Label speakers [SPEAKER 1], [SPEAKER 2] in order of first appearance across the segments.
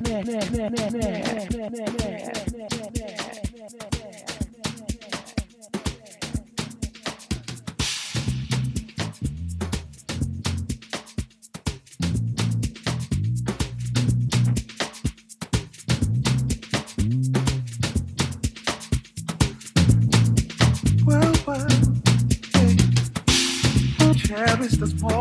[SPEAKER 1] Well, well, hey, cherish this moment.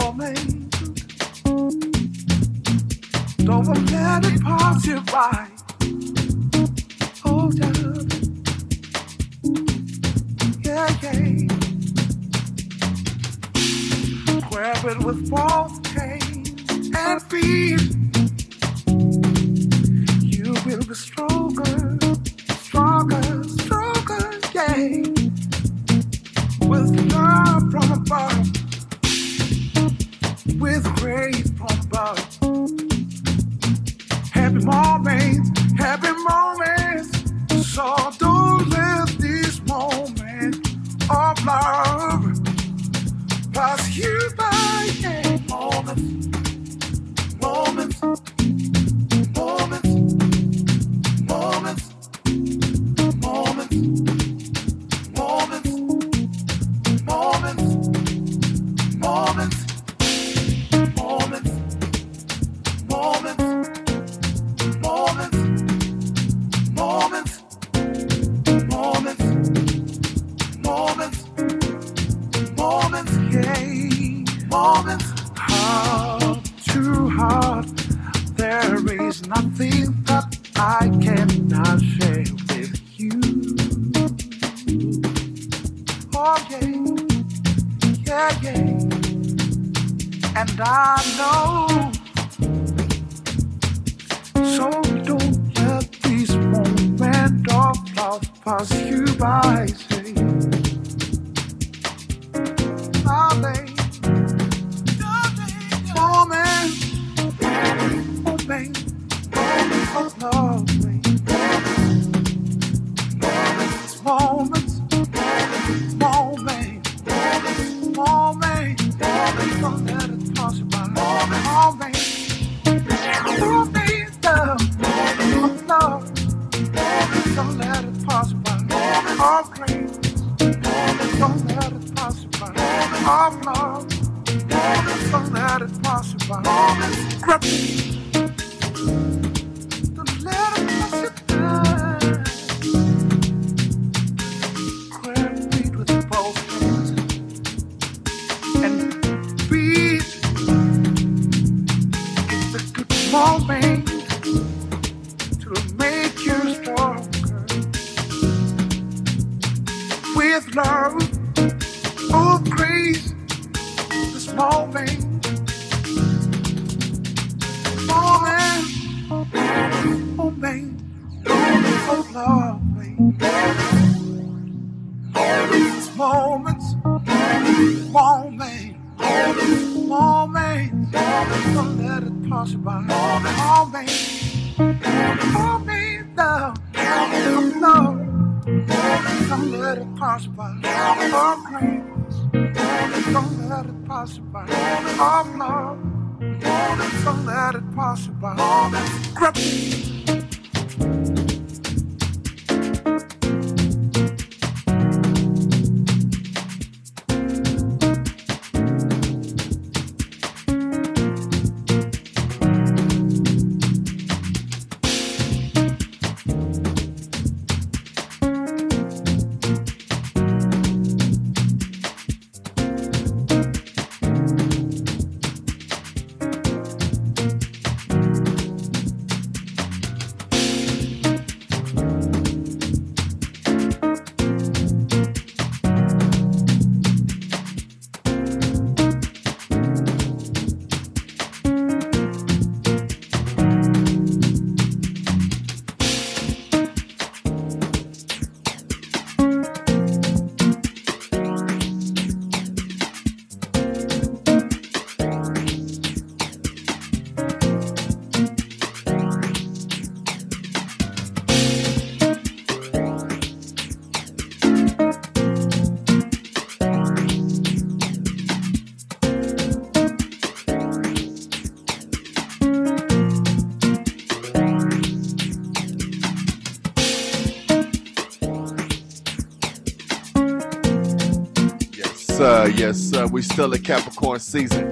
[SPEAKER 2] Yes, sir. We still in Capricorn season.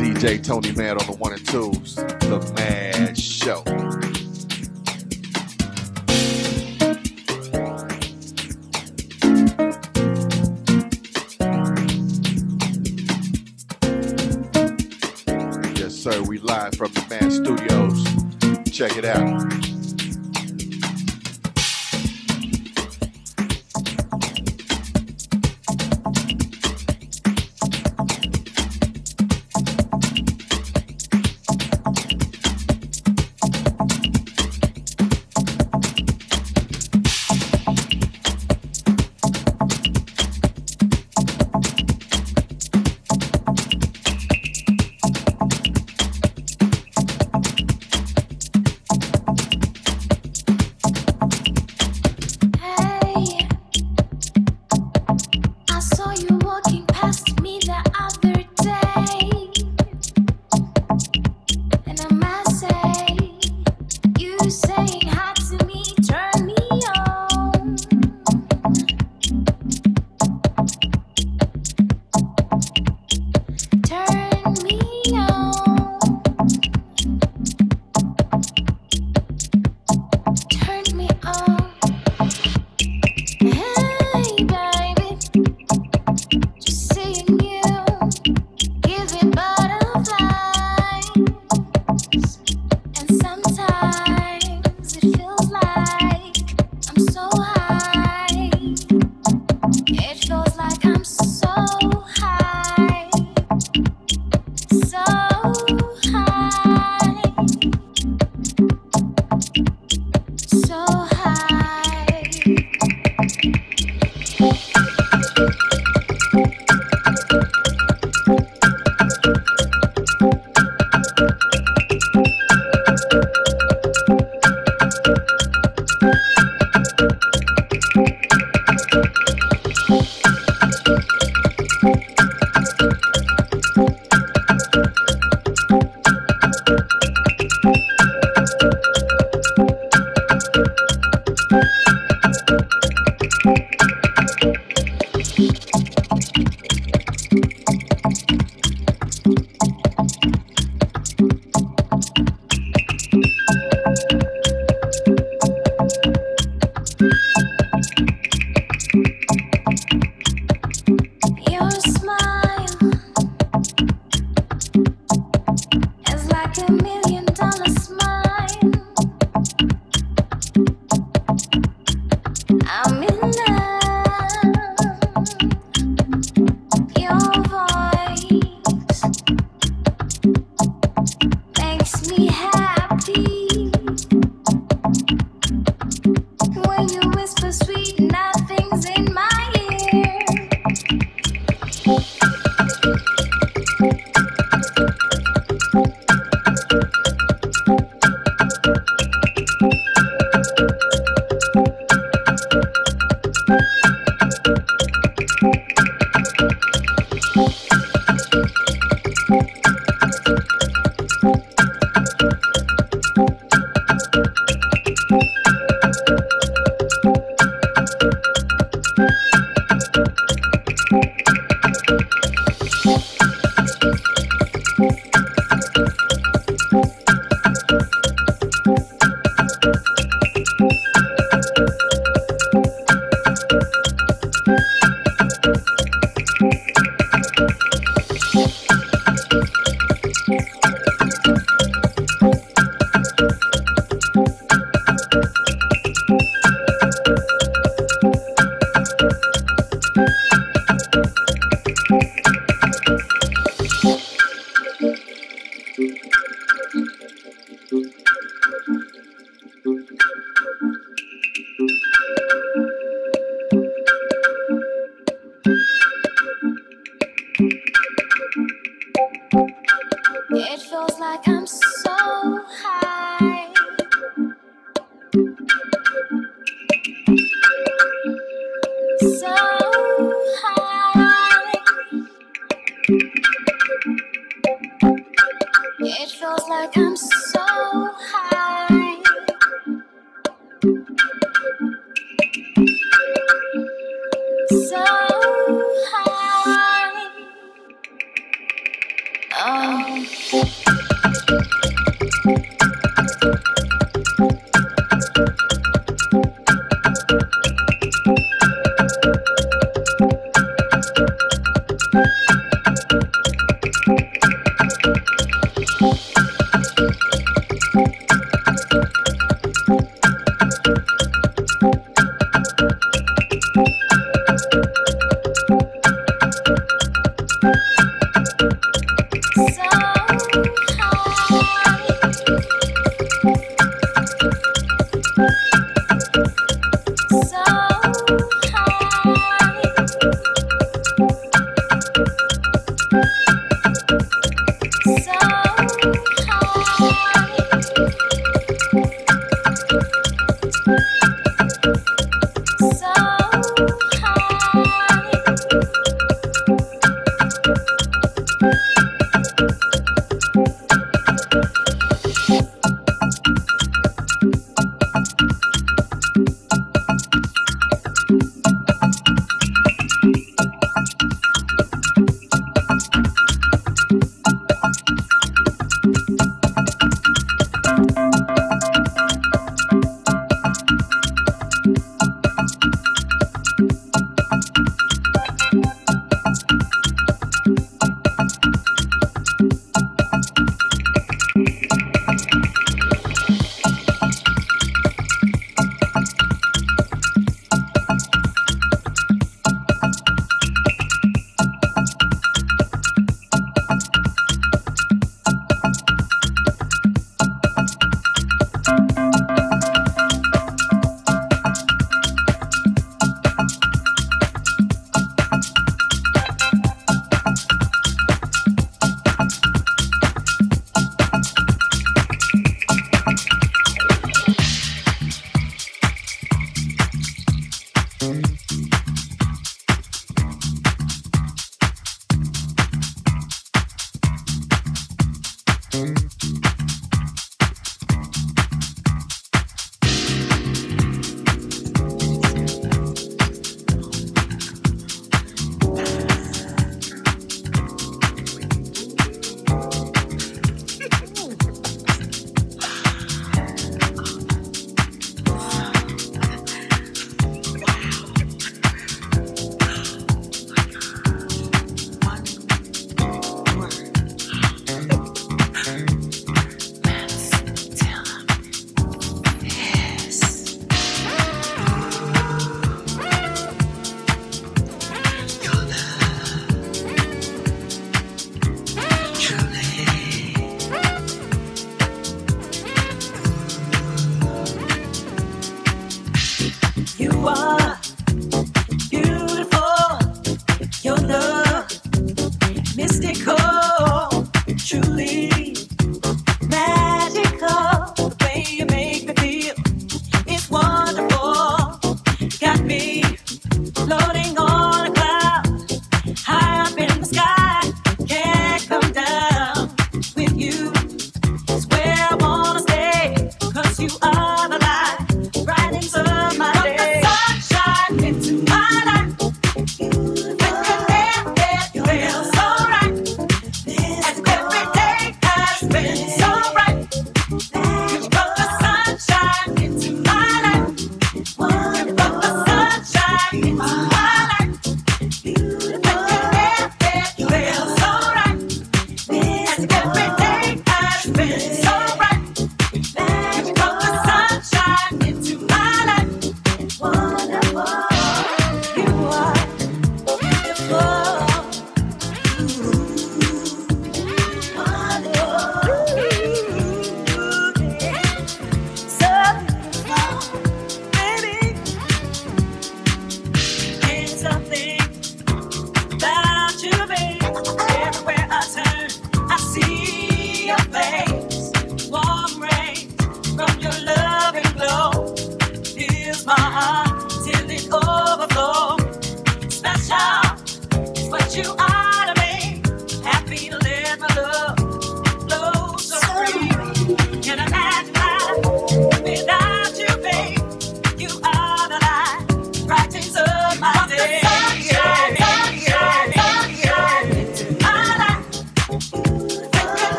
[SPEAKER 2] DJ Tony Madd on the one and twos. The Madd Show.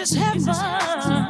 [SPEAKER 3] is heaven.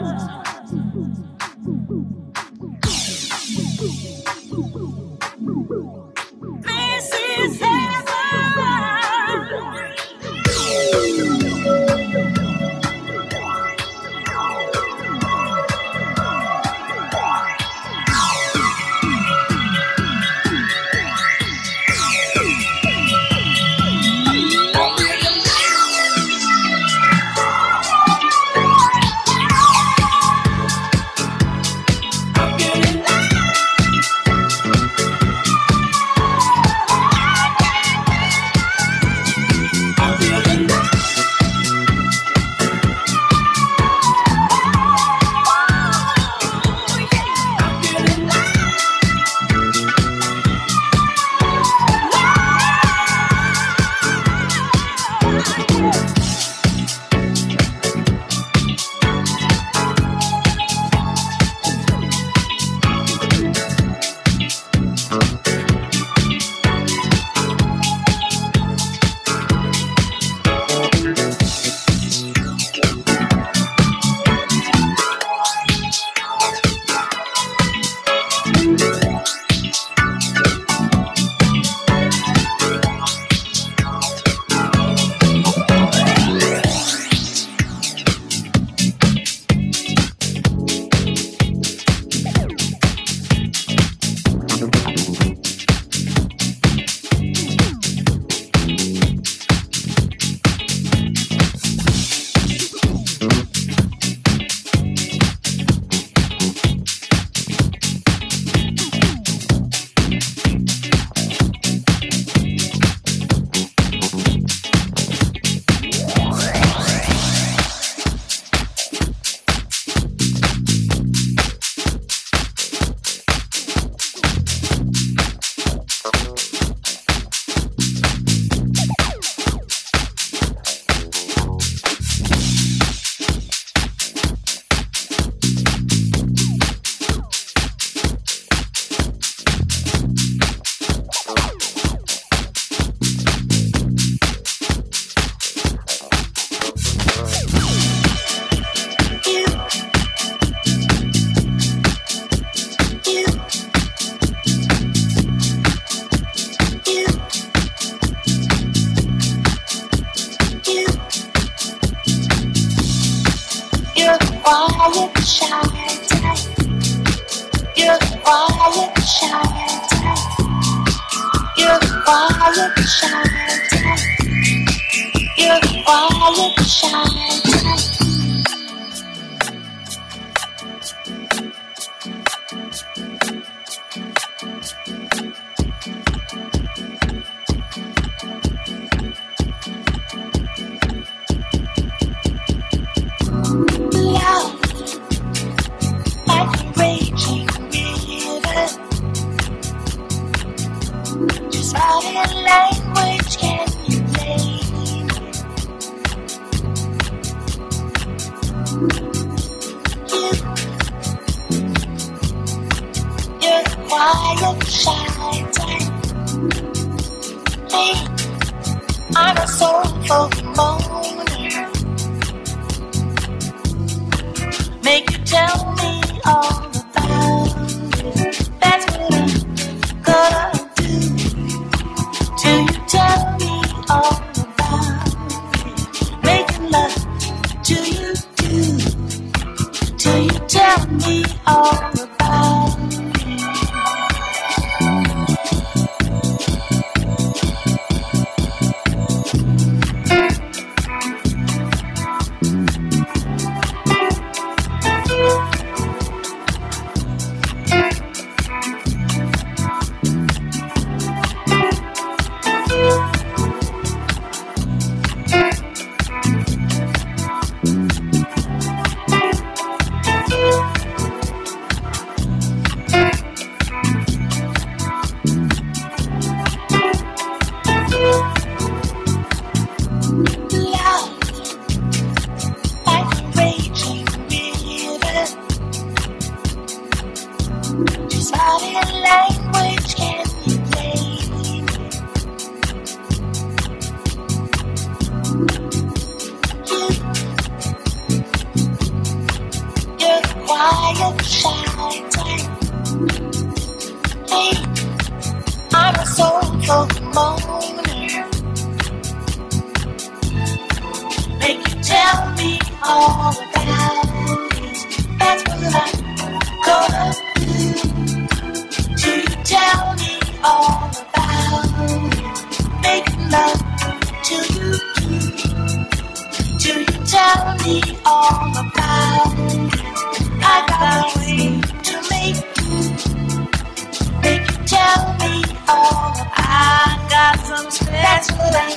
[SPEAKER 3] that's what I'm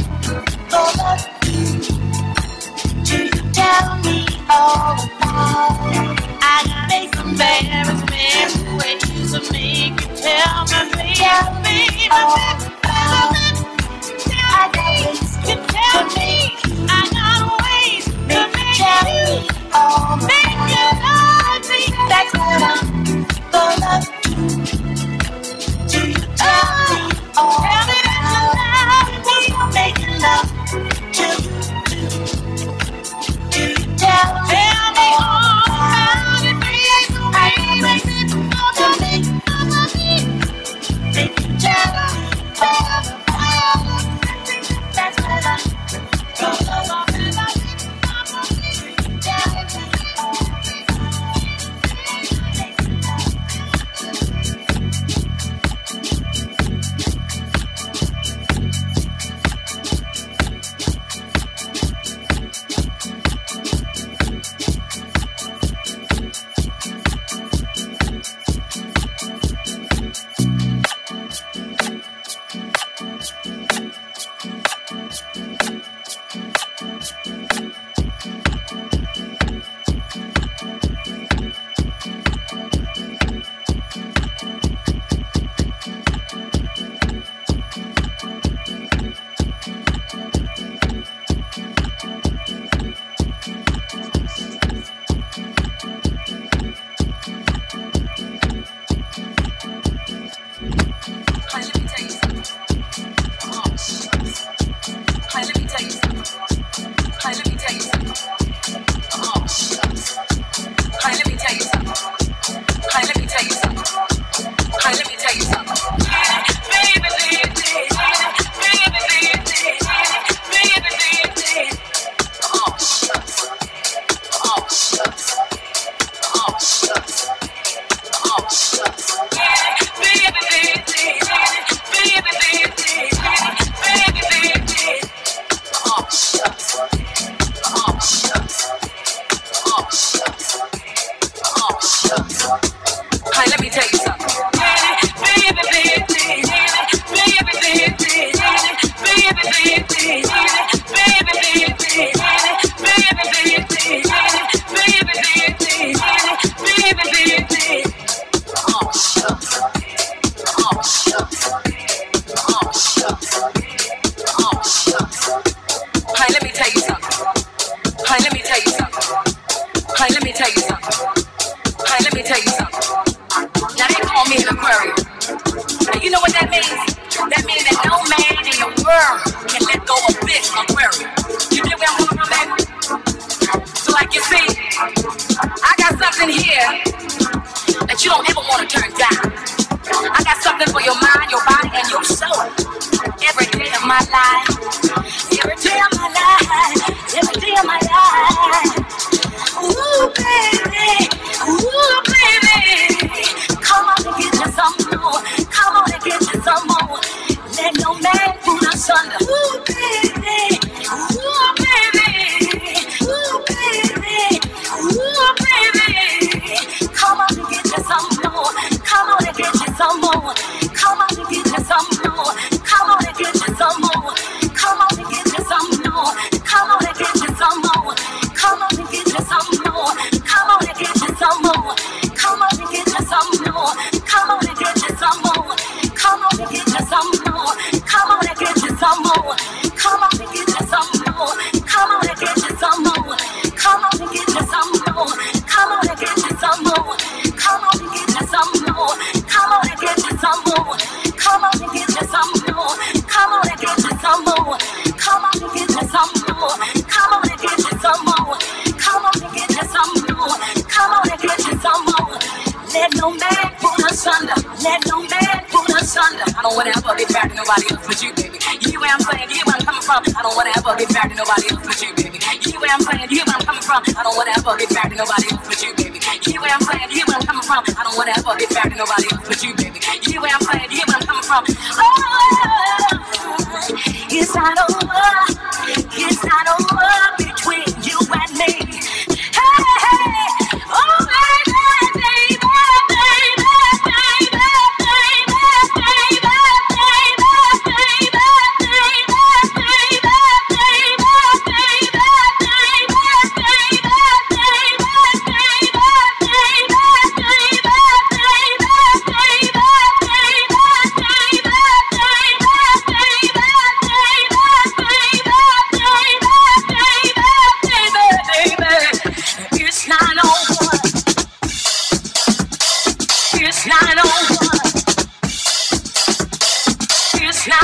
[SPEAKER 3] of you. Do you tell me all about? I got ways to make you tell me, baby, tell me all about. I got ways to make you all about. Me. That's what I'm.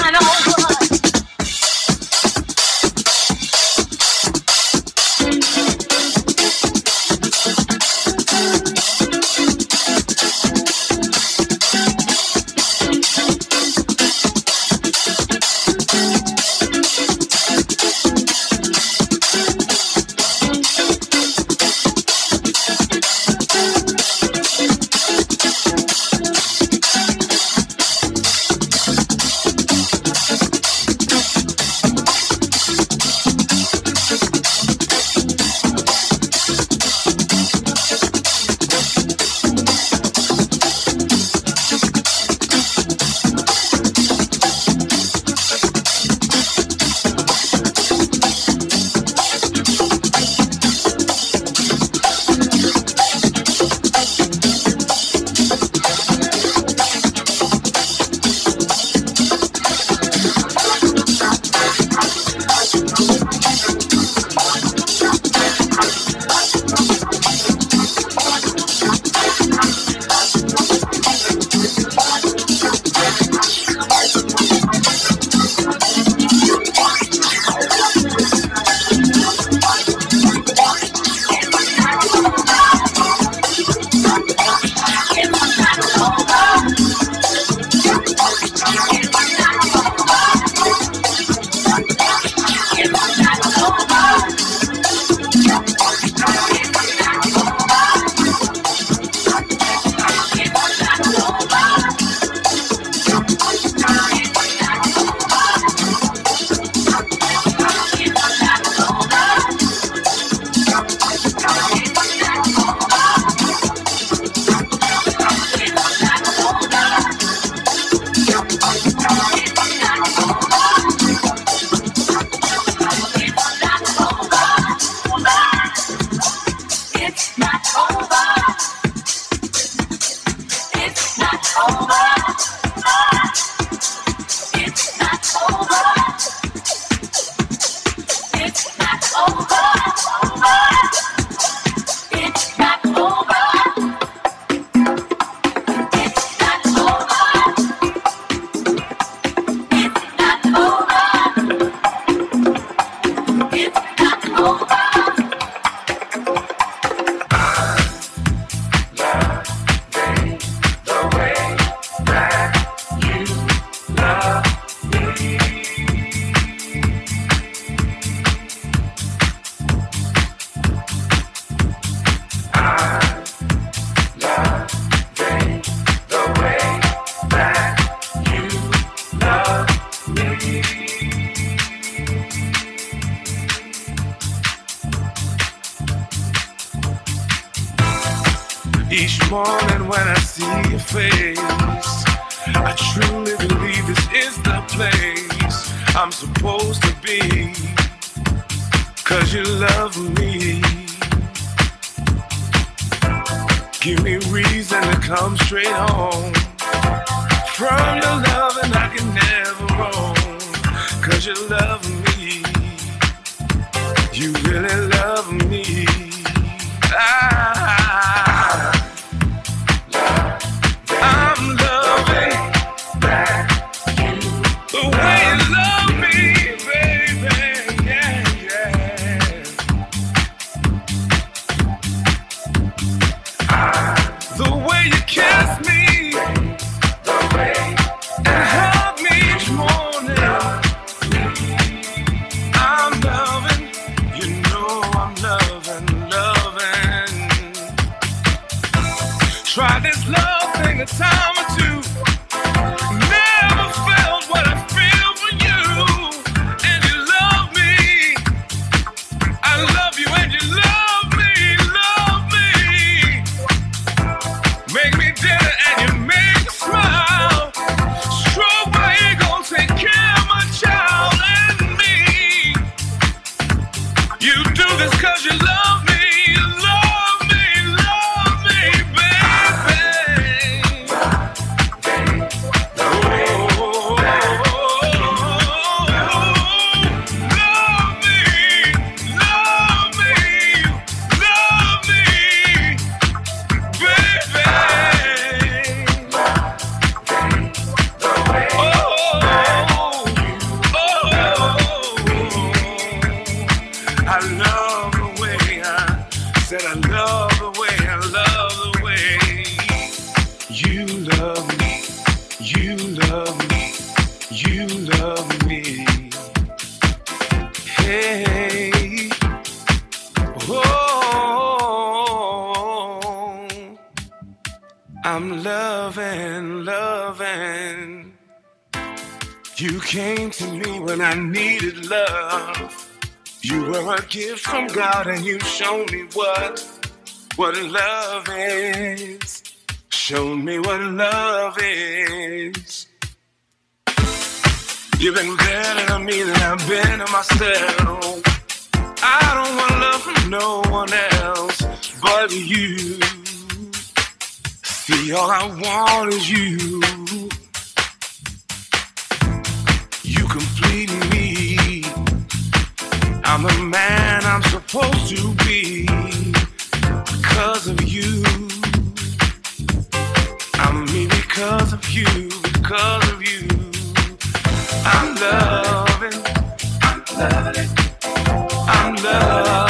[SPEAKER 4] and over. Oh,
[SPEAKER 5] what what love is. Show me what love is. You've been better to me than I've been to myself. I don't want love from no one else but you. See, all I want is you. You complete me. I'm the man I'm supposed to be because of you. I'm me because of you, because of you. I'm loving, I'm loving, I'm loving.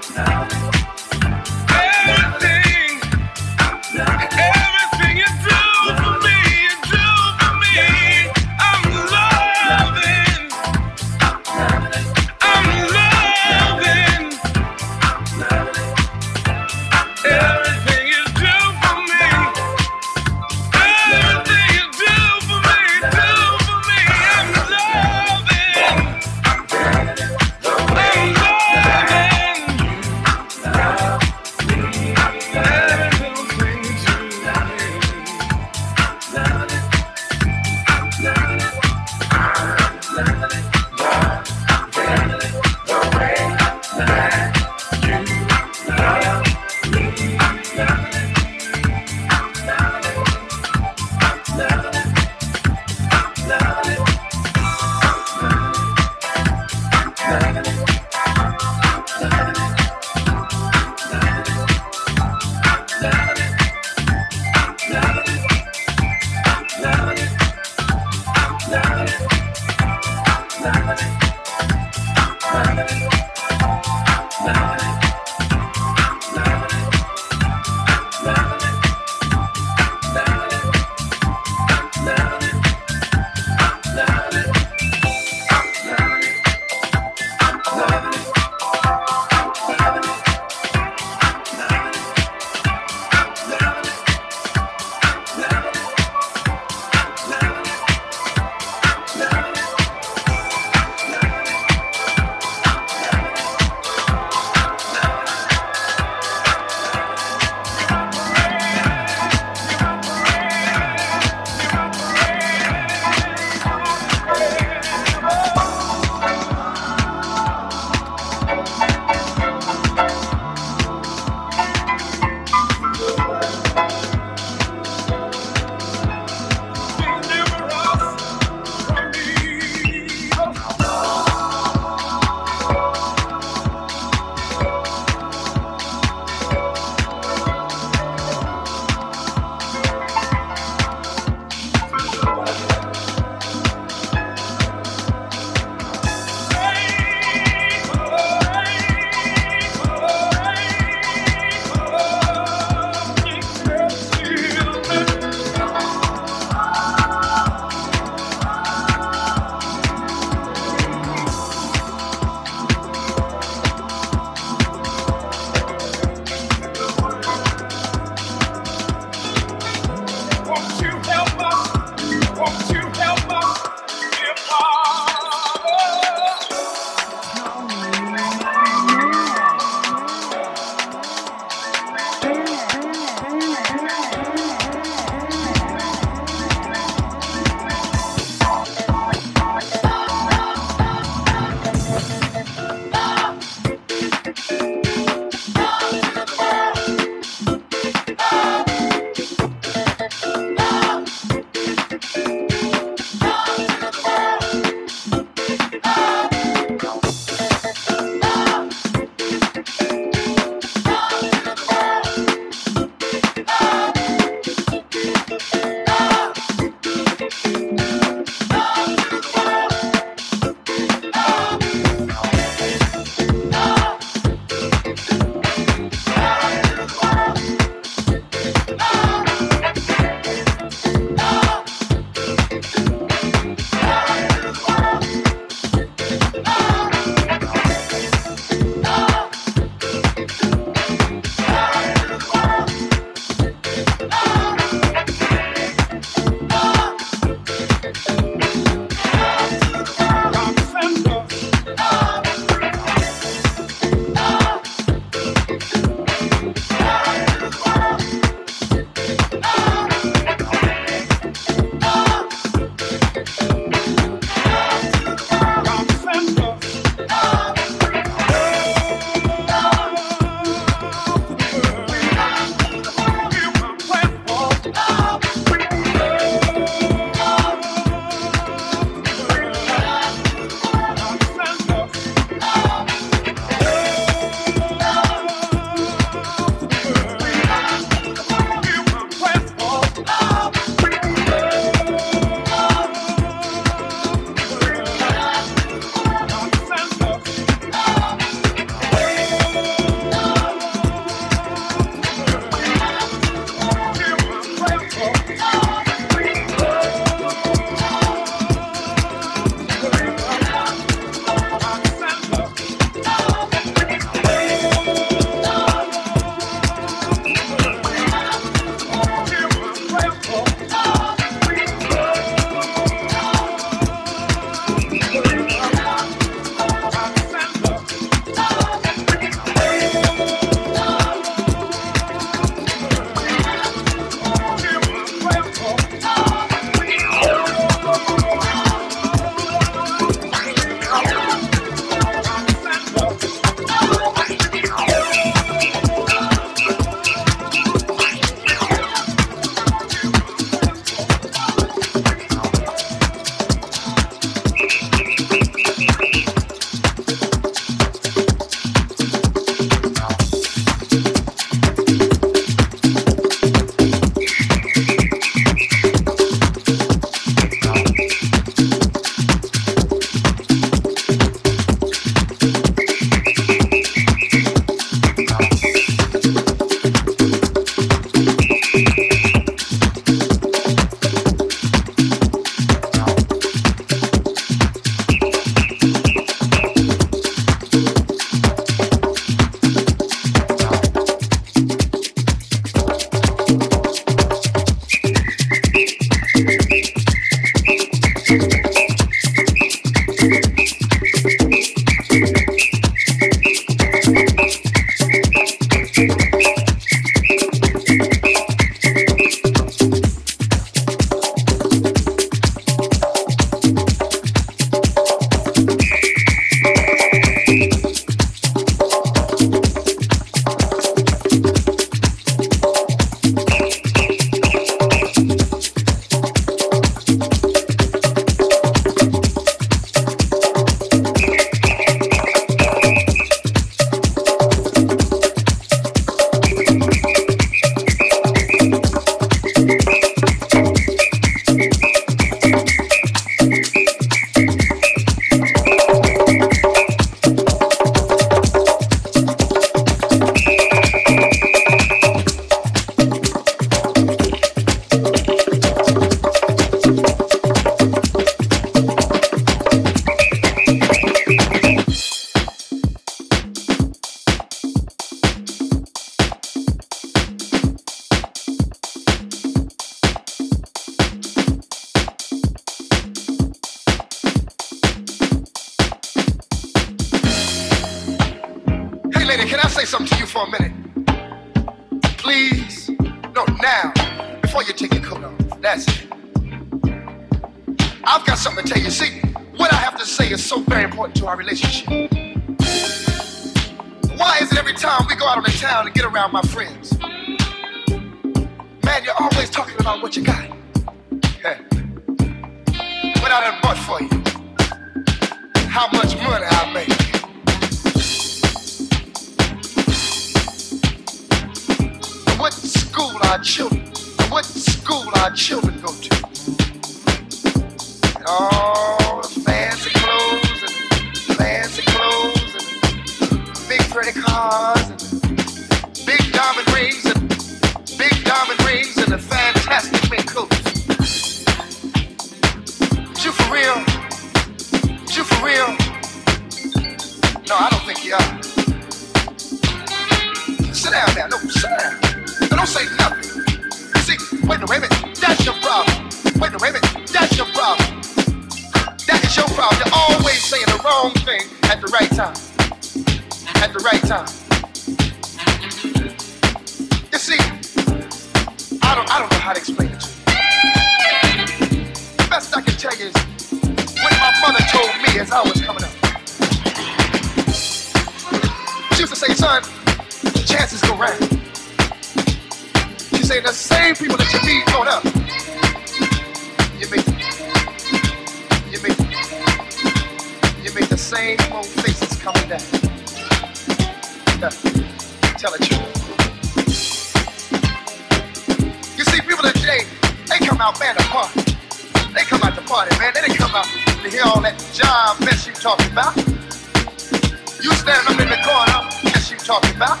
[SPEAKER 6] Talking about.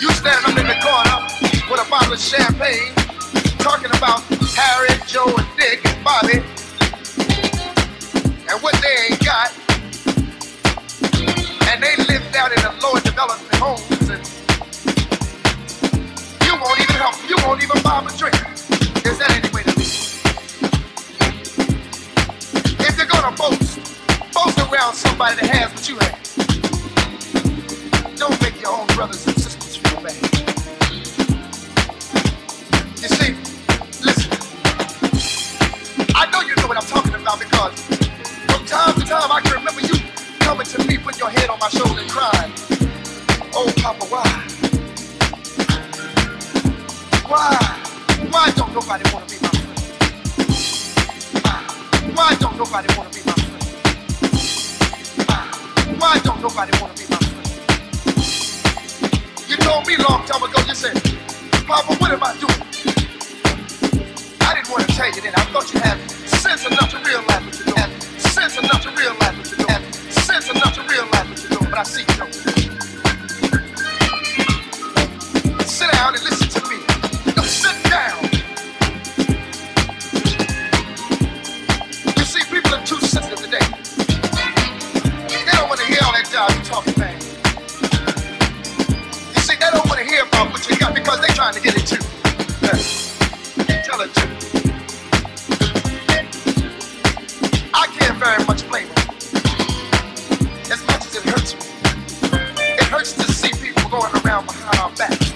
[SPEAKER 6] You standing in the corner with a bottle of champagne, talking about Harry, Joe, and Dick, and Bobby, and what they ain't got. And they live down in the lower development homes, and you won't even help. You won't even buy them a drink. Is that any way to live? If you're gonna boast, boast around somebody that has what you have. Don't make your own brothers and sisters feel bad. You see, listen. I know you know what I'm talking about because from time to time I can remember you coming to me, putting your head on my shoulder and crying. Oh, Papa, why? Why? Why don't nobody want to be my friend? Why? Don't nobody want to be my friend? Why? Why don't nobody want to be my friend? You told me long time ago, you said, Papa, what am I doing? I didn't want to tell you then. I thought you had sense enough to realize what you're doing. Sense enough to realize what you're doing. Sense enough to realize what you're doing. But I see you don't. Sit down and listen to me. Now sit down. You see, people are too sensitive today. They don't want to hear all that job you talking, man. They to hear about what you got because they're trying to get it too. Tell it too. I can't very much blame them. As much as it hurts me. It hurts to see people going around behind our backs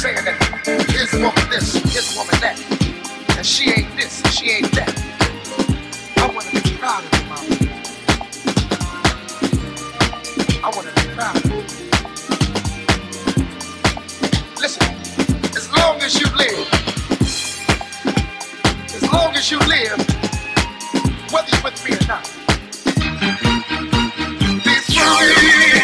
[SPEAKER 6] saying that his woman this, his woman that. And she ain't this, she ain't that. I want to be proud of you, mama. I want to be proud of you. Listen, as long as you live, as long as you live, whether you're with me or not, be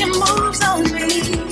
[SPEAKER 4] Thank on for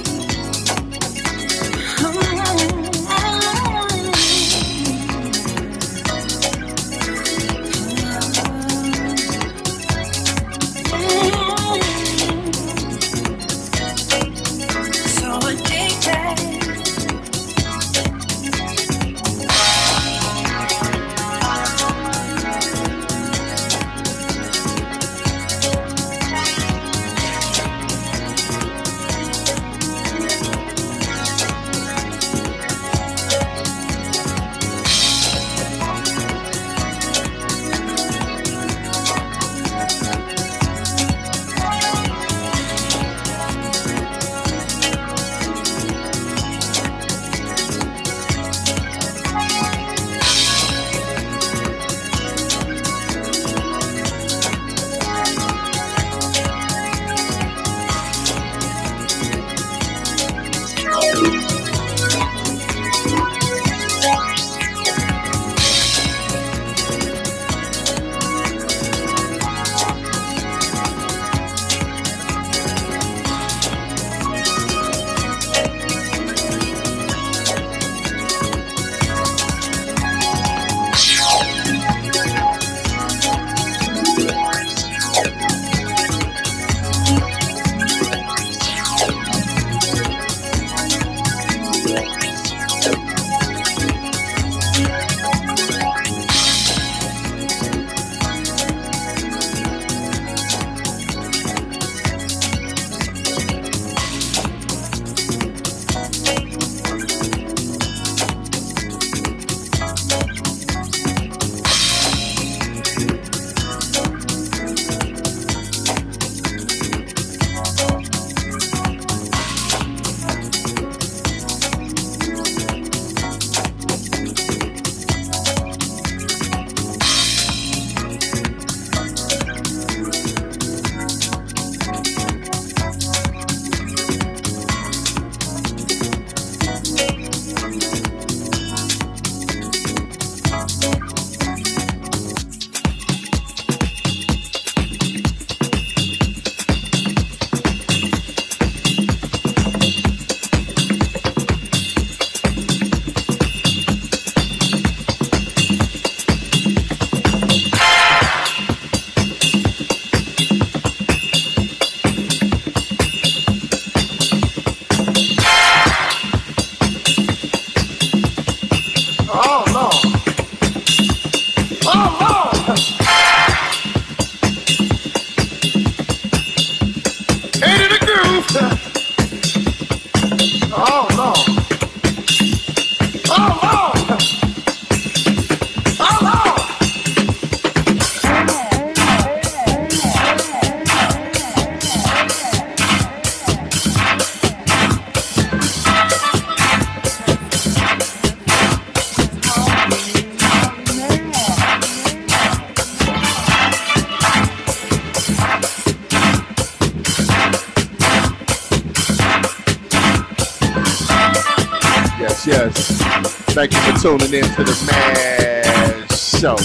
[SPEAKER 1] tuning in to the Madd Show.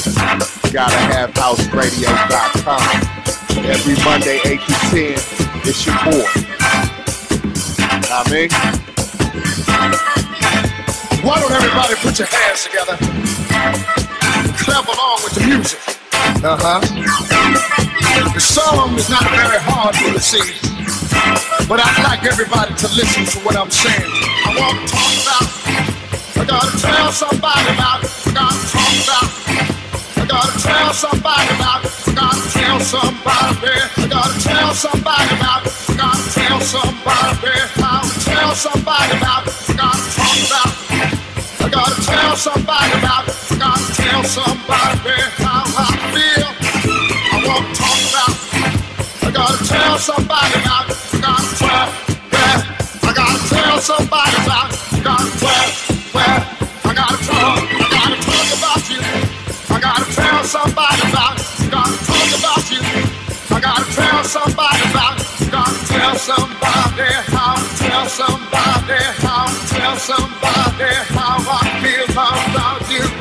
[SPEAKER 1] Gotta have houseradio.com. Every Monday, 8 to 10, it's your boy. I mean,
[SPEAKER 6] why don't everybody put your hands together? Clap along with the music.
[SPEAKER 1] Uh huh.
[SPEAKER 6] The song is not very hard to receive, but I'd like everybody to listen to what I'm saying. I want to talk about I gotta tell somebody about it. I gotta talk it. I gotta tell somebody about it. I gotta tell somebody. I gotta tell somebody about it. I gotta tell somebody. I gotta tell somebody about it. I gotta talk about it. I gotta tell somebody about it. Gotta tell somebody somebody how tell somebody how I feel about you.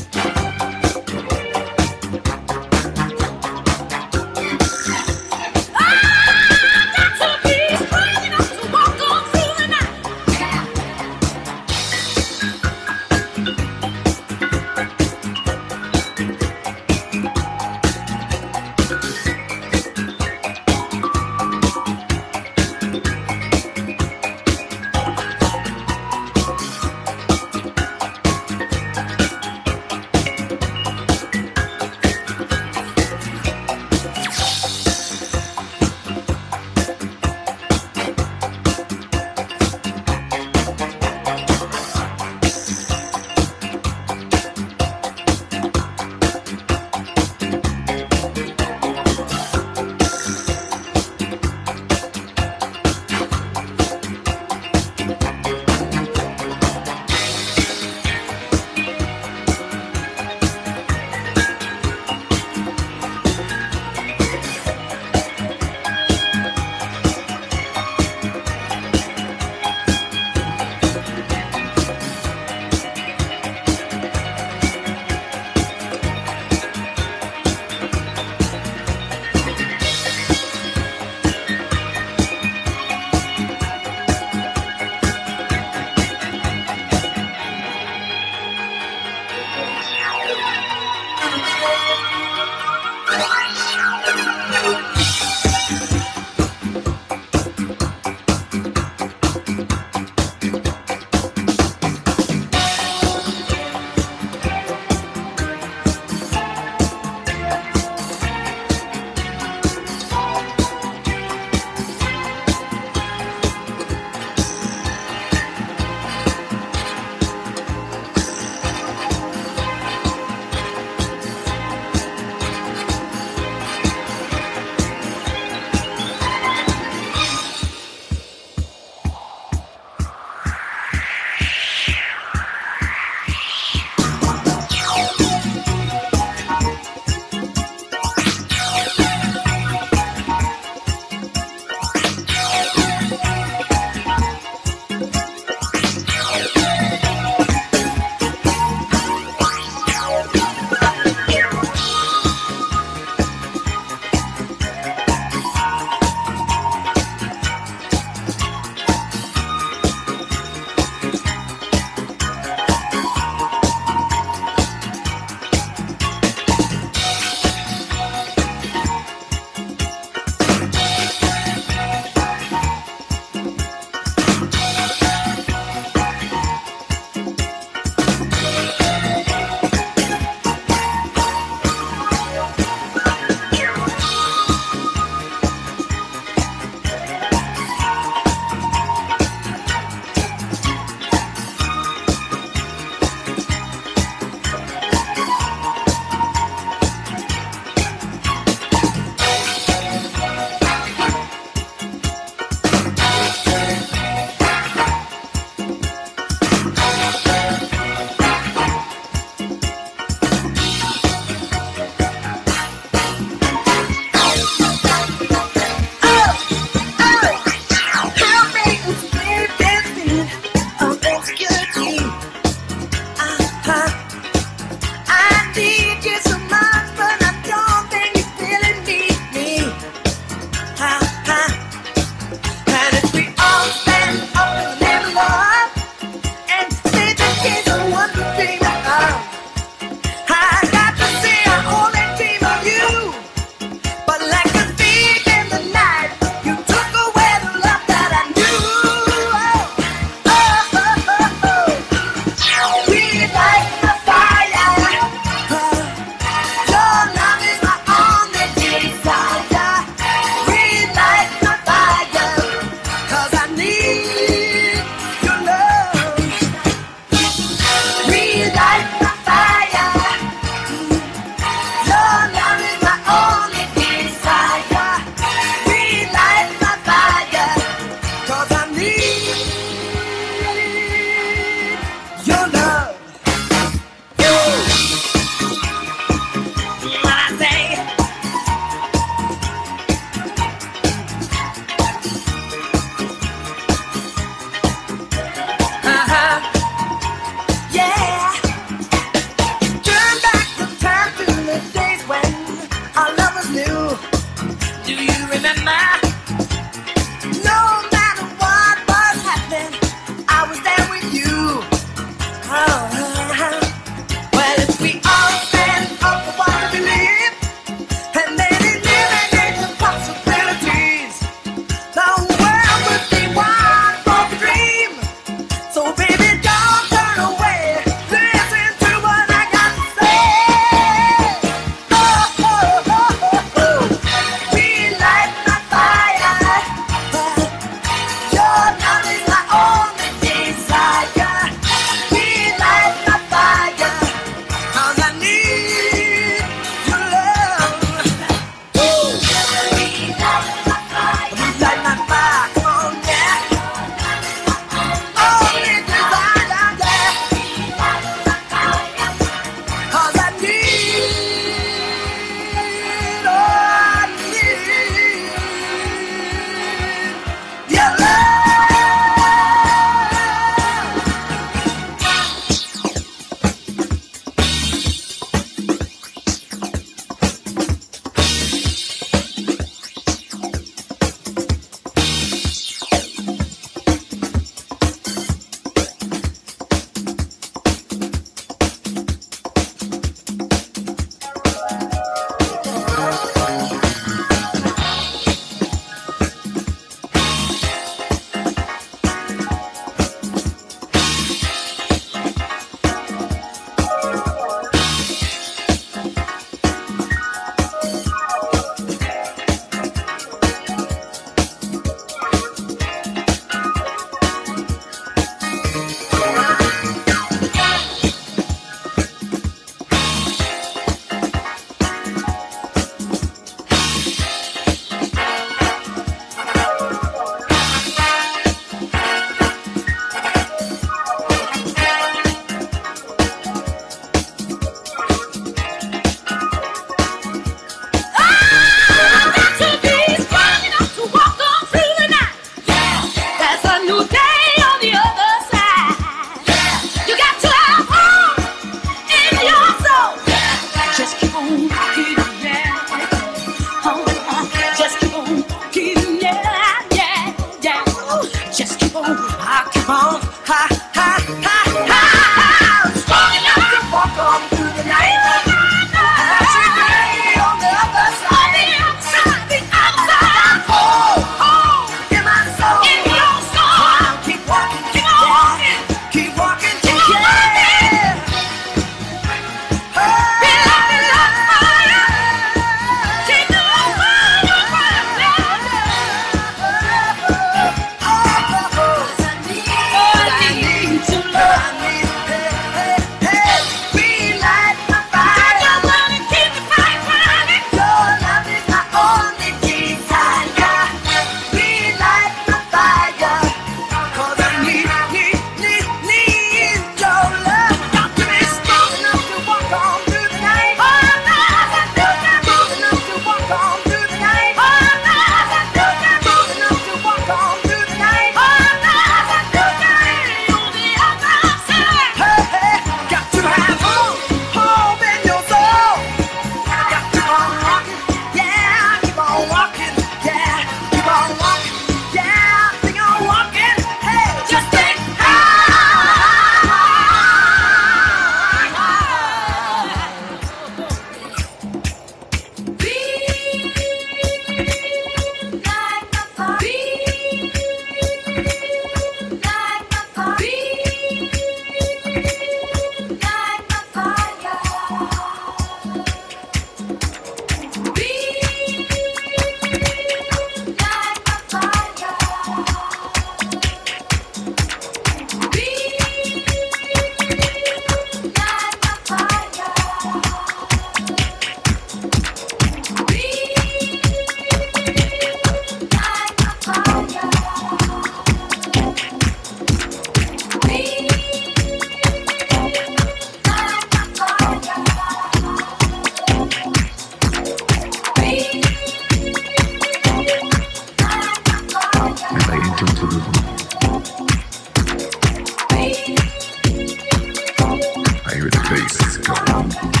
[SPEAKER 7] My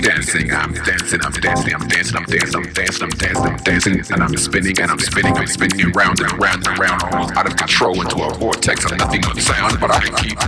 [SPEAKER 7] Dancing, I'm dancing, I'm dancing, I'm dancing, I'm dancing, I'm dancing, I'm dancing, I'm dancing, and I'm spinning and I'm spinning, I'm spinning around and around and around, out of control into a vortex of nothing but sound, but I can keep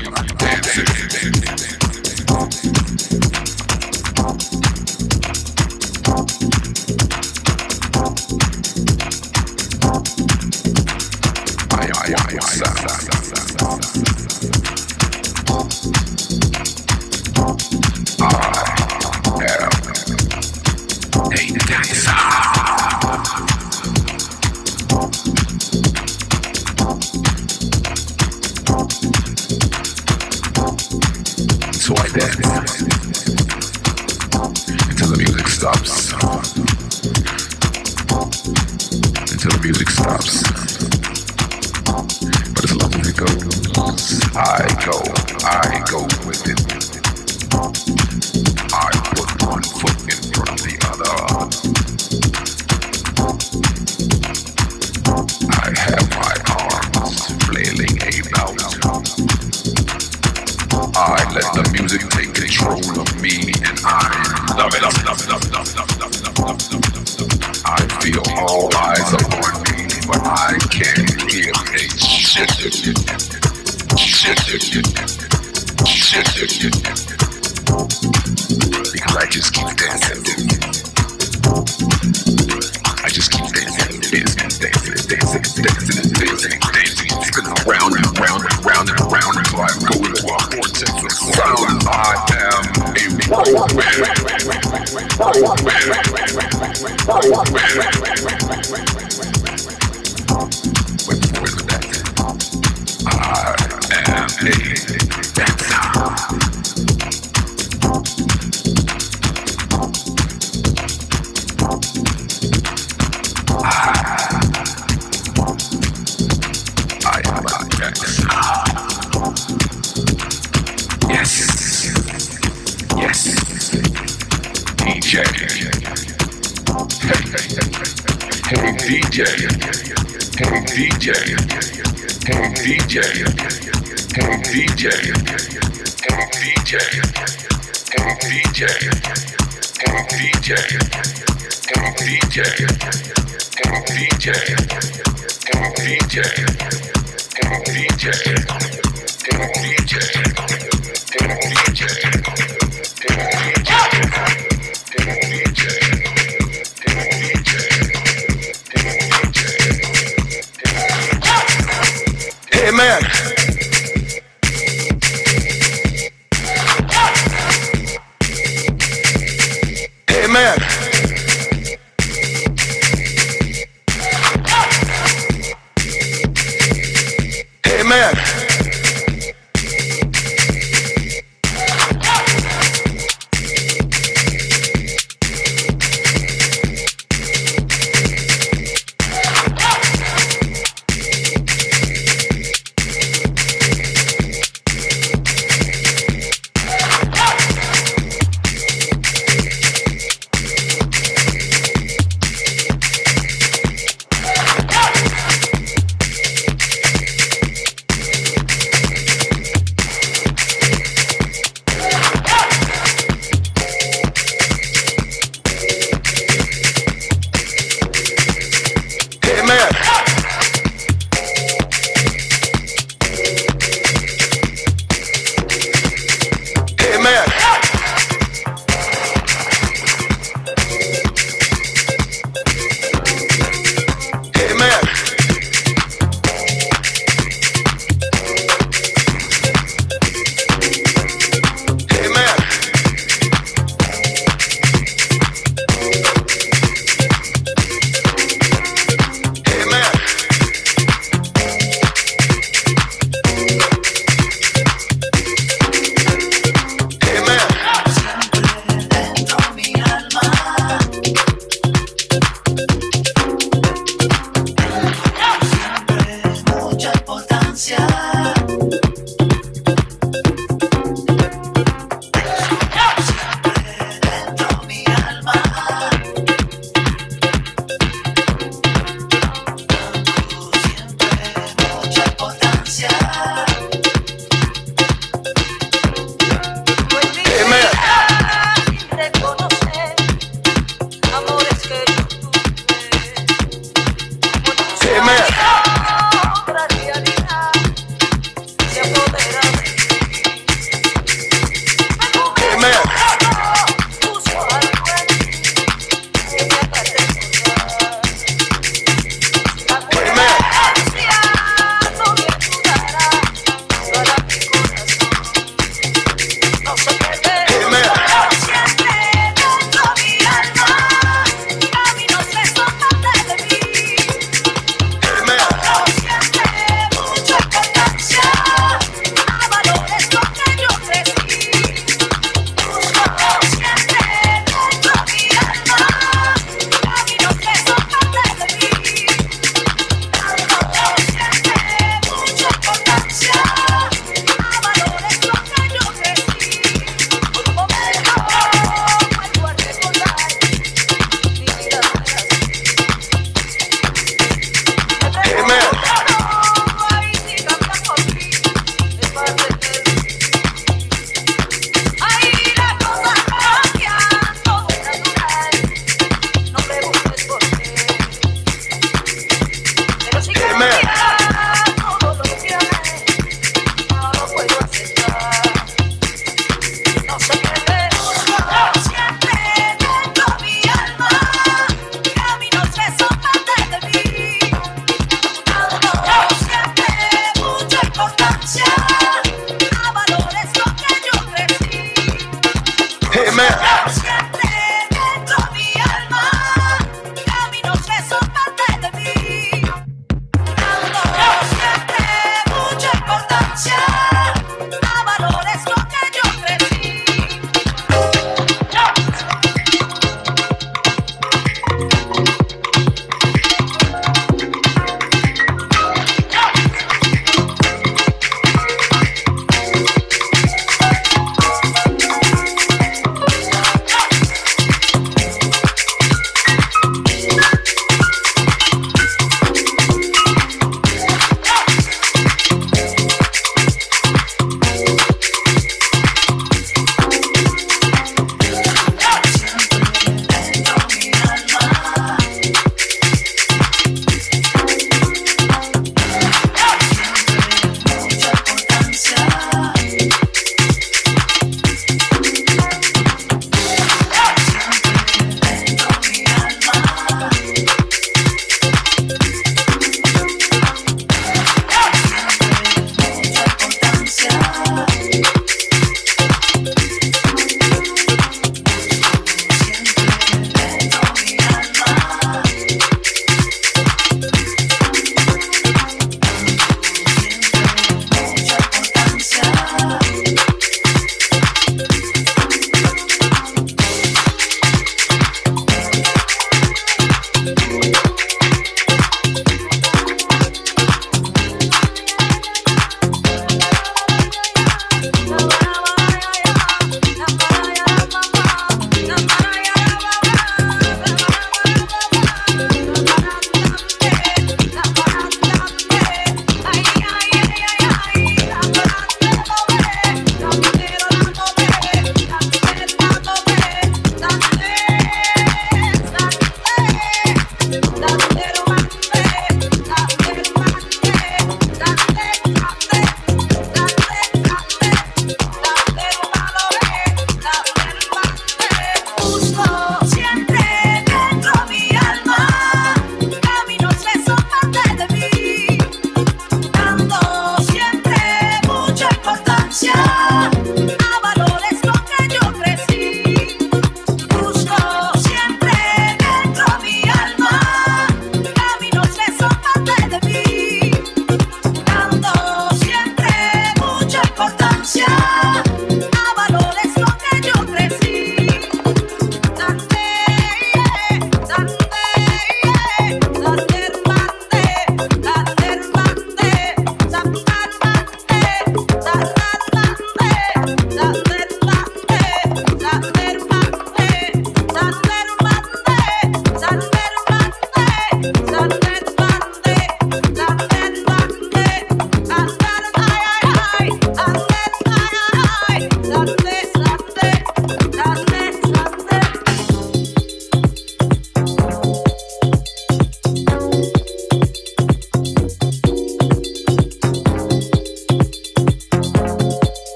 [SPEAKER 1] Amen.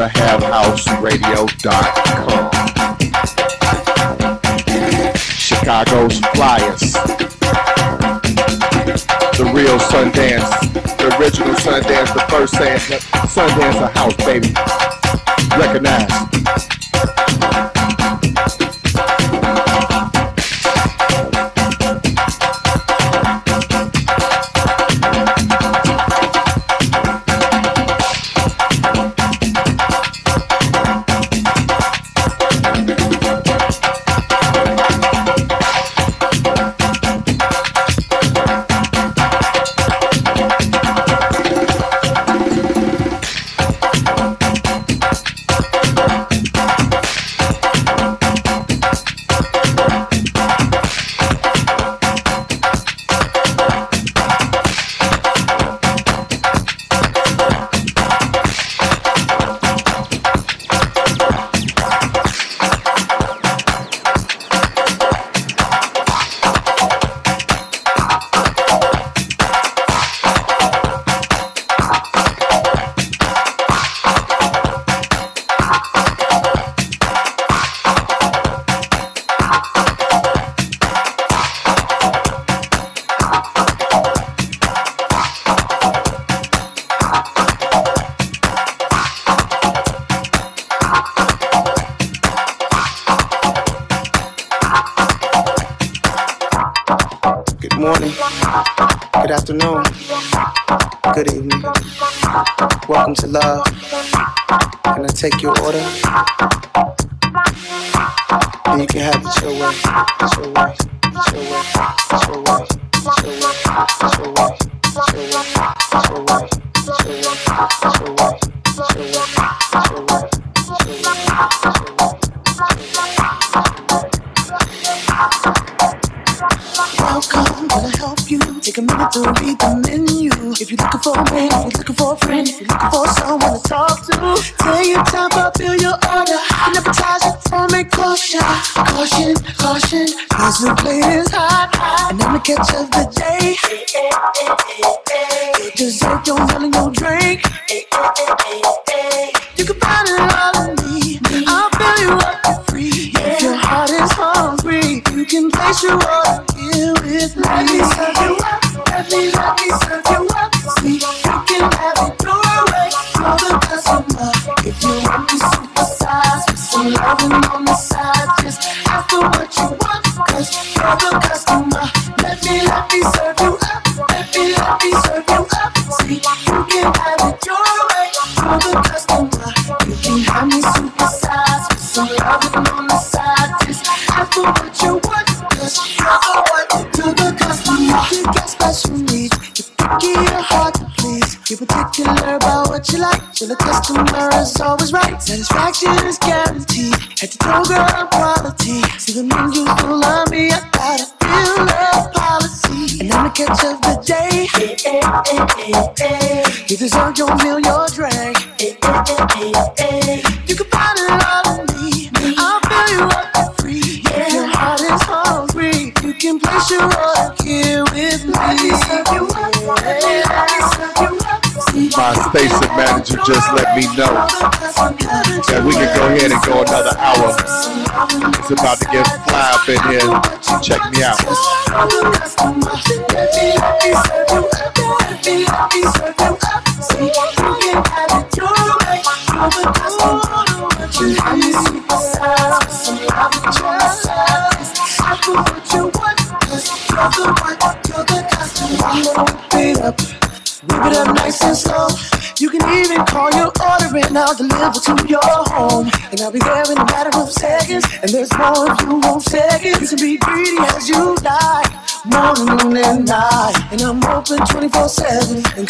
[SPEAKER 1] gotta have houseradio.com. Chicago's Flyers. The real Sundance. The original Sundance, the first Sundance, Sundance of house, baby. Recognize.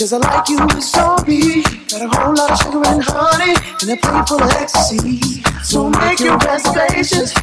[SPEAKER 8] Cause I like you it's on me. Got a whole lot of sugar and honey and a plate full of ecstasy. So make your reservations.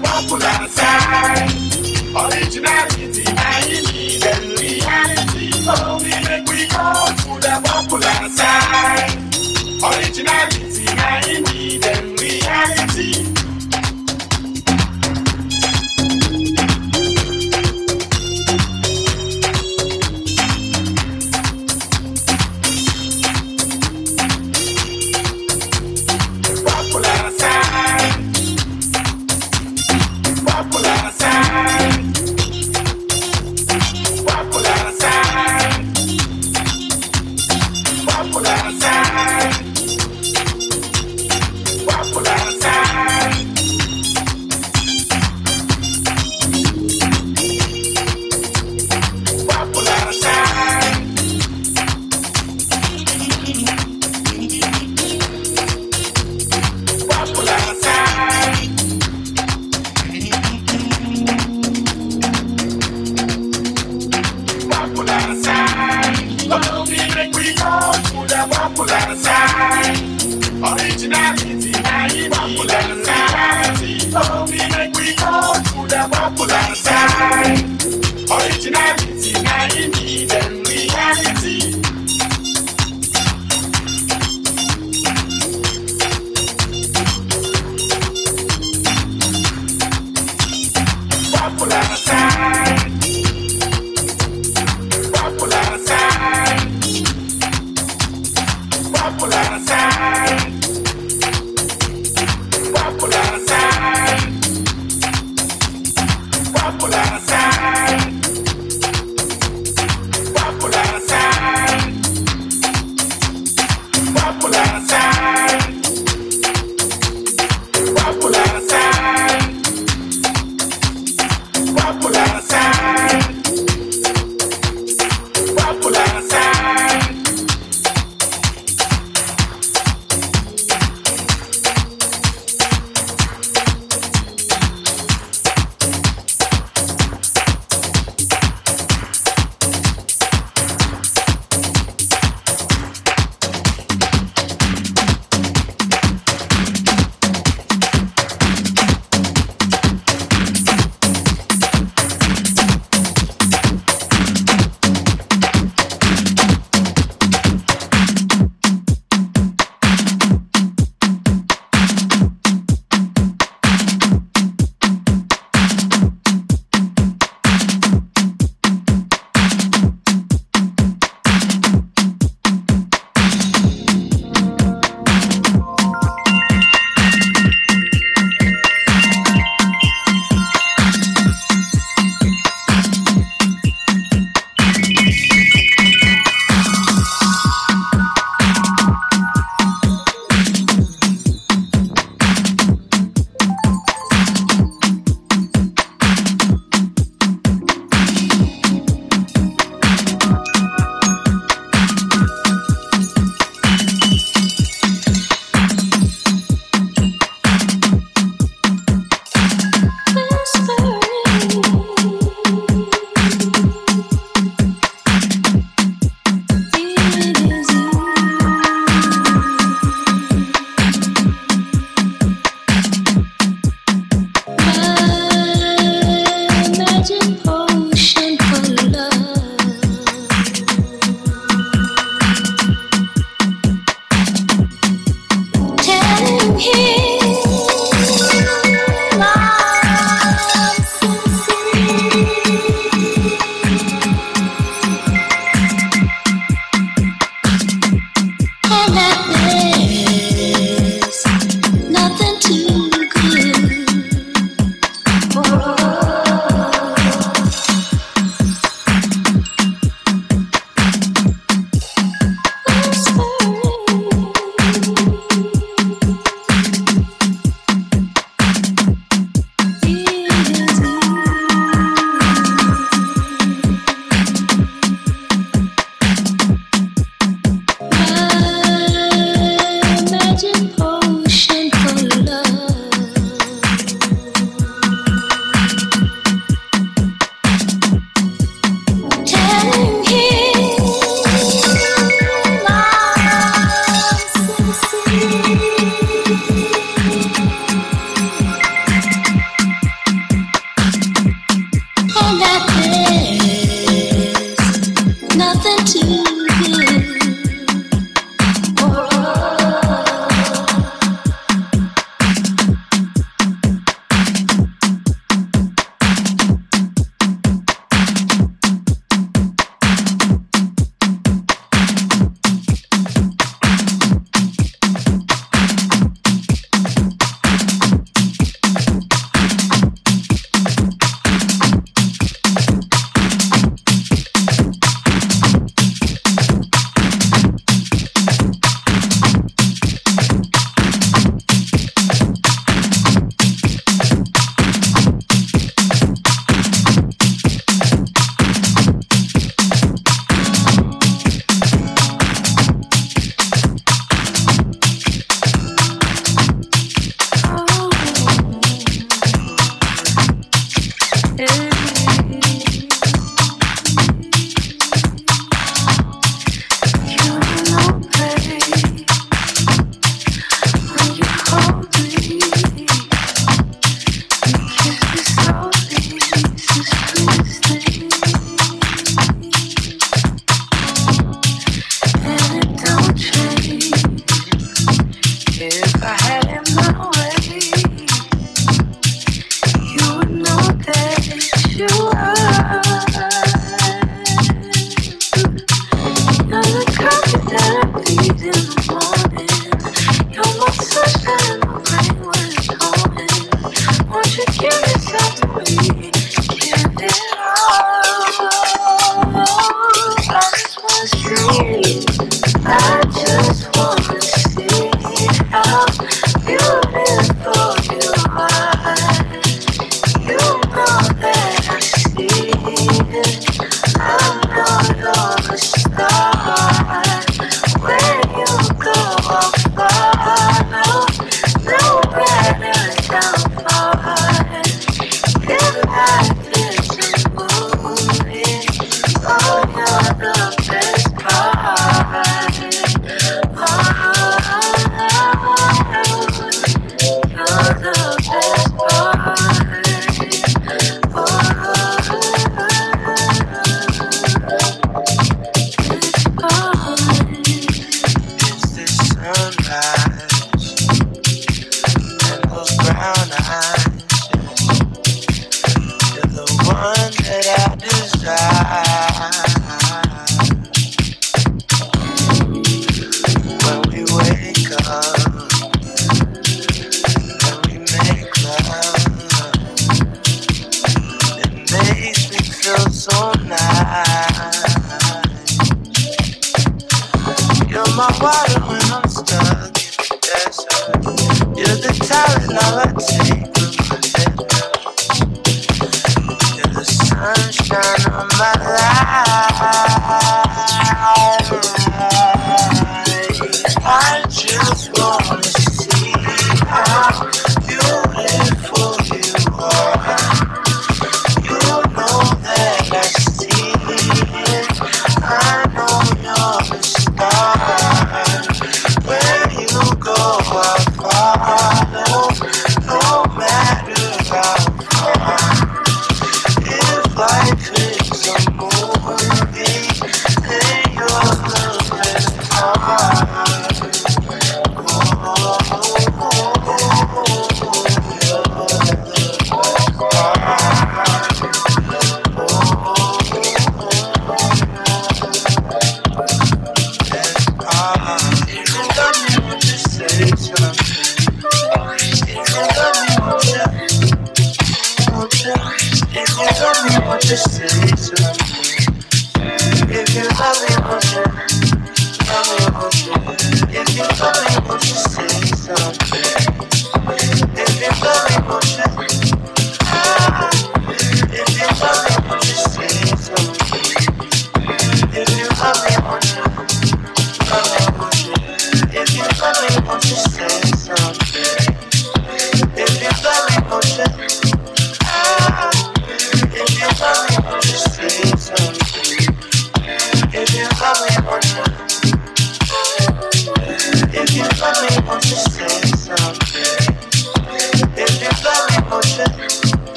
[SPEAKER 8] popularizar
[SPEAKER 9] Originality, naivety, and reality Only make we call. to the popularizar Originality,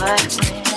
[SPEAKER 9] what?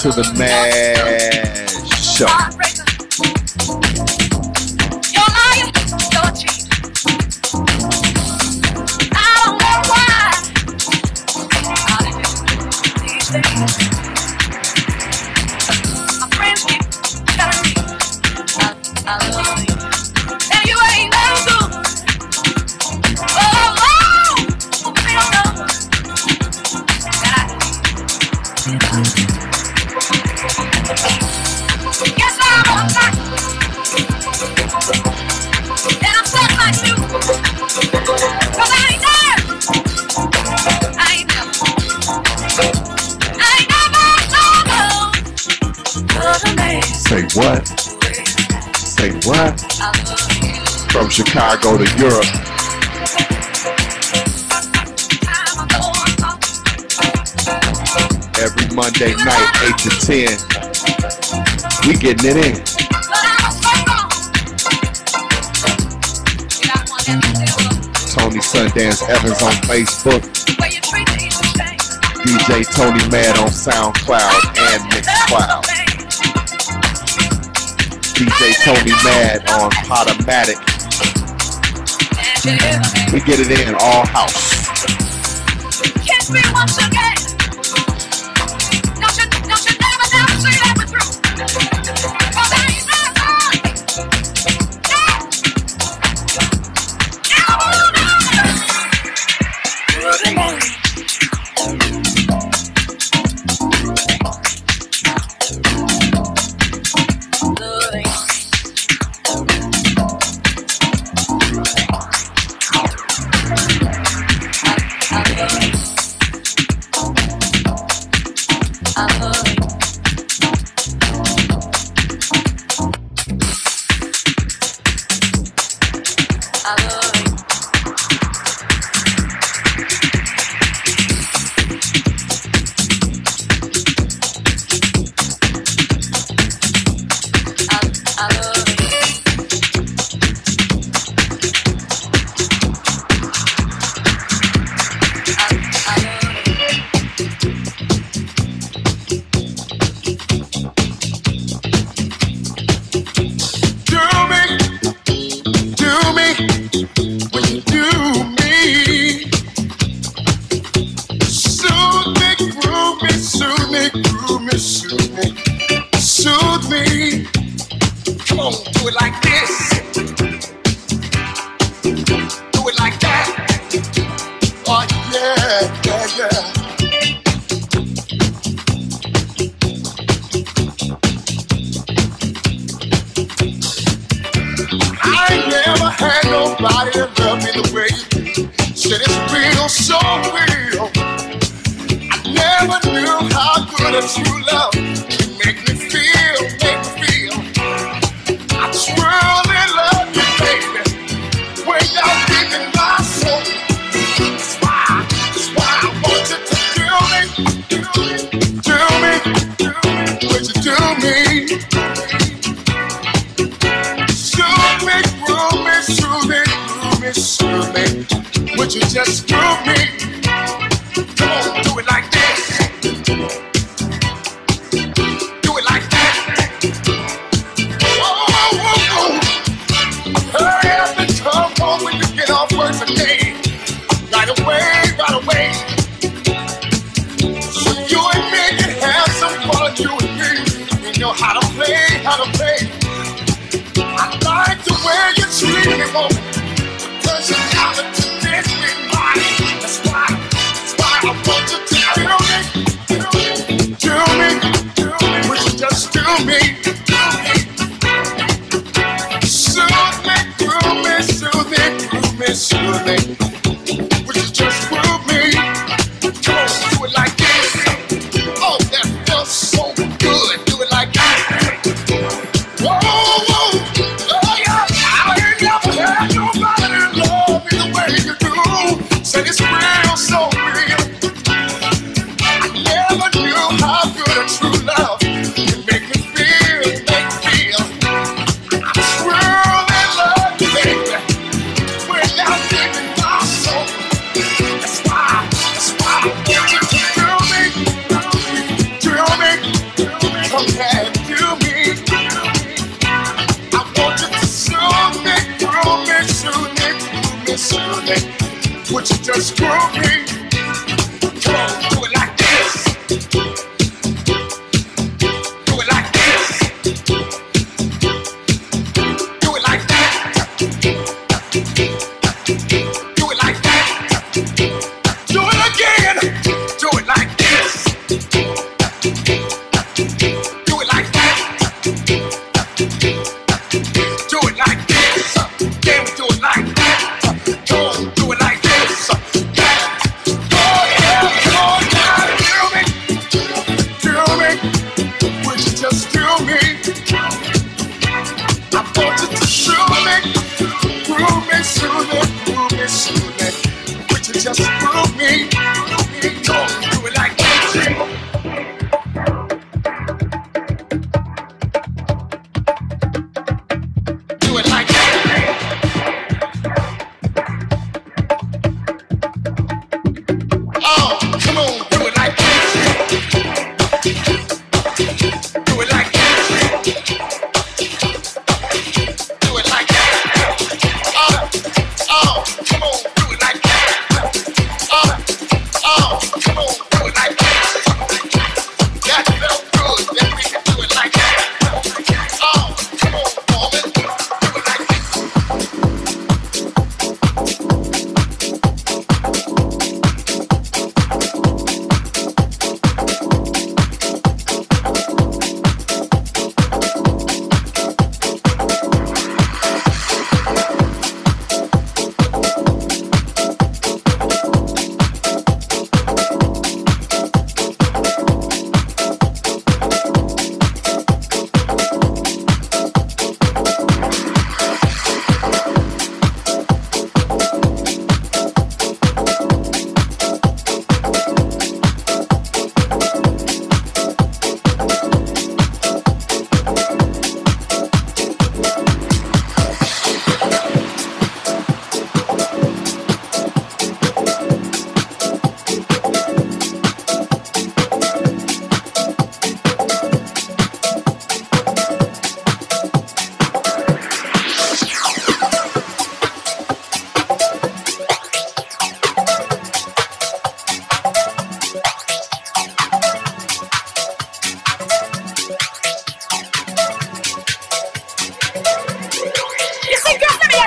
[SPEAKER 9] To the
[SPEAKER 10] Mad house.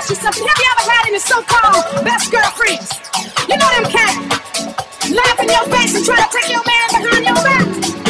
[SPEAKER 4] ask yourself, have you ever had any so-called best girlfriends? You know them cats
[SPEAKER 6] Laugh in your face and try to take your man behind your back.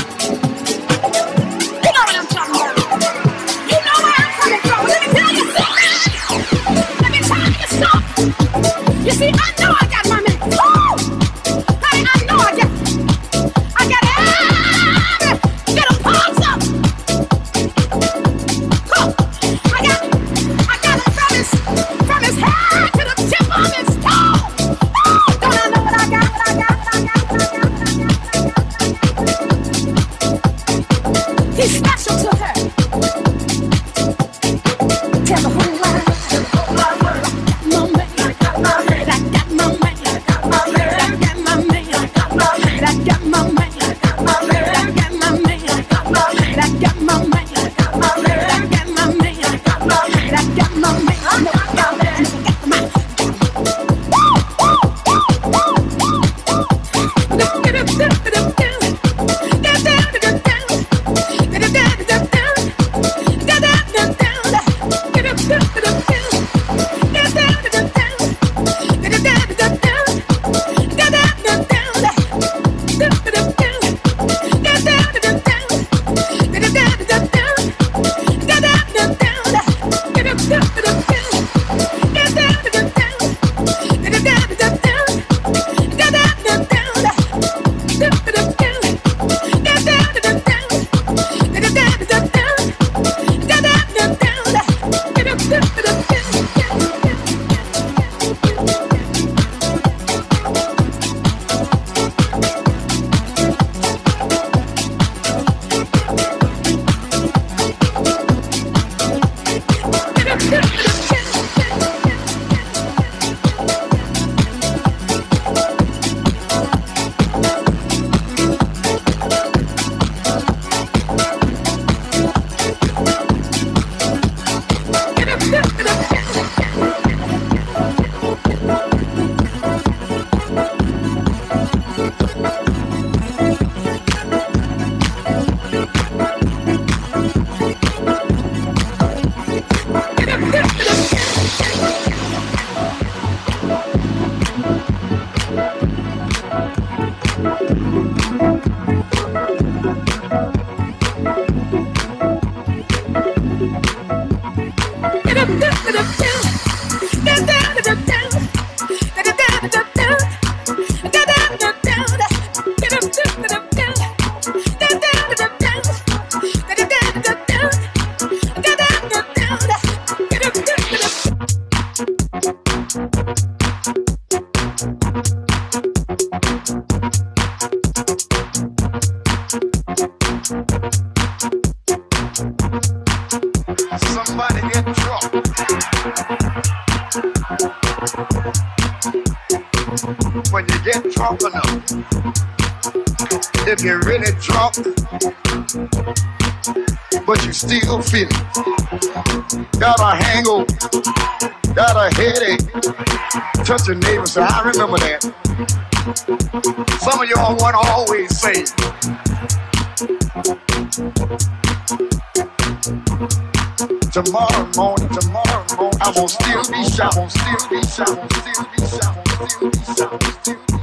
[SPEAKER 6] Touch your neighbor, say, I remember that. Some of y'all want to always say, Tomorrow morning, tomorrow morning, I will still be shouting, still be shouting, still be shouting, still be shouting, still be.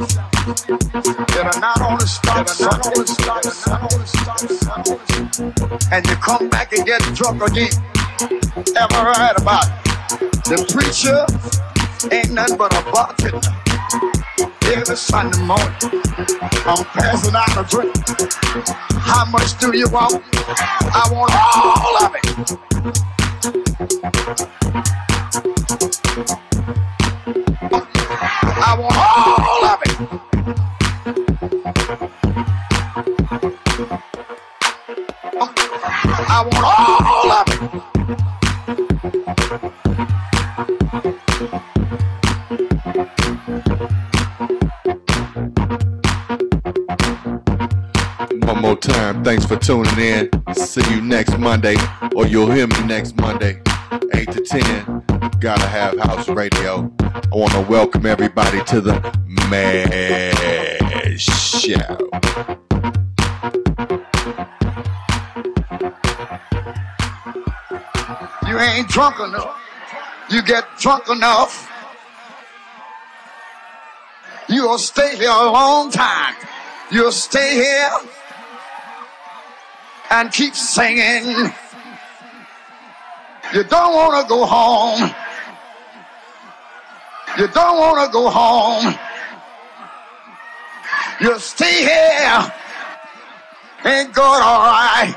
[SPEAKER 6] That are not on the stop, not on the stop, not on the stop. And you come back and get drunk again. Ever heard about it? The preacher but a bartender. Every Sunday morning, I'm passing out a drink. How much do you want? I want all of it.
[SPEAKER 10] Thanks for tuning in. See you next Monday, or you'll hear me next Monday, 8 to 10. Gotta have house radio. I want to welcome everybody to the Madd Show.
[SPEAKER 6] You ain't drunk enough. You get drunk enough. You'll stay here a long time. You'll stay here and keep singing. You don't want to go home. You don't want to go home. You'll stay here. Ain't good, all right.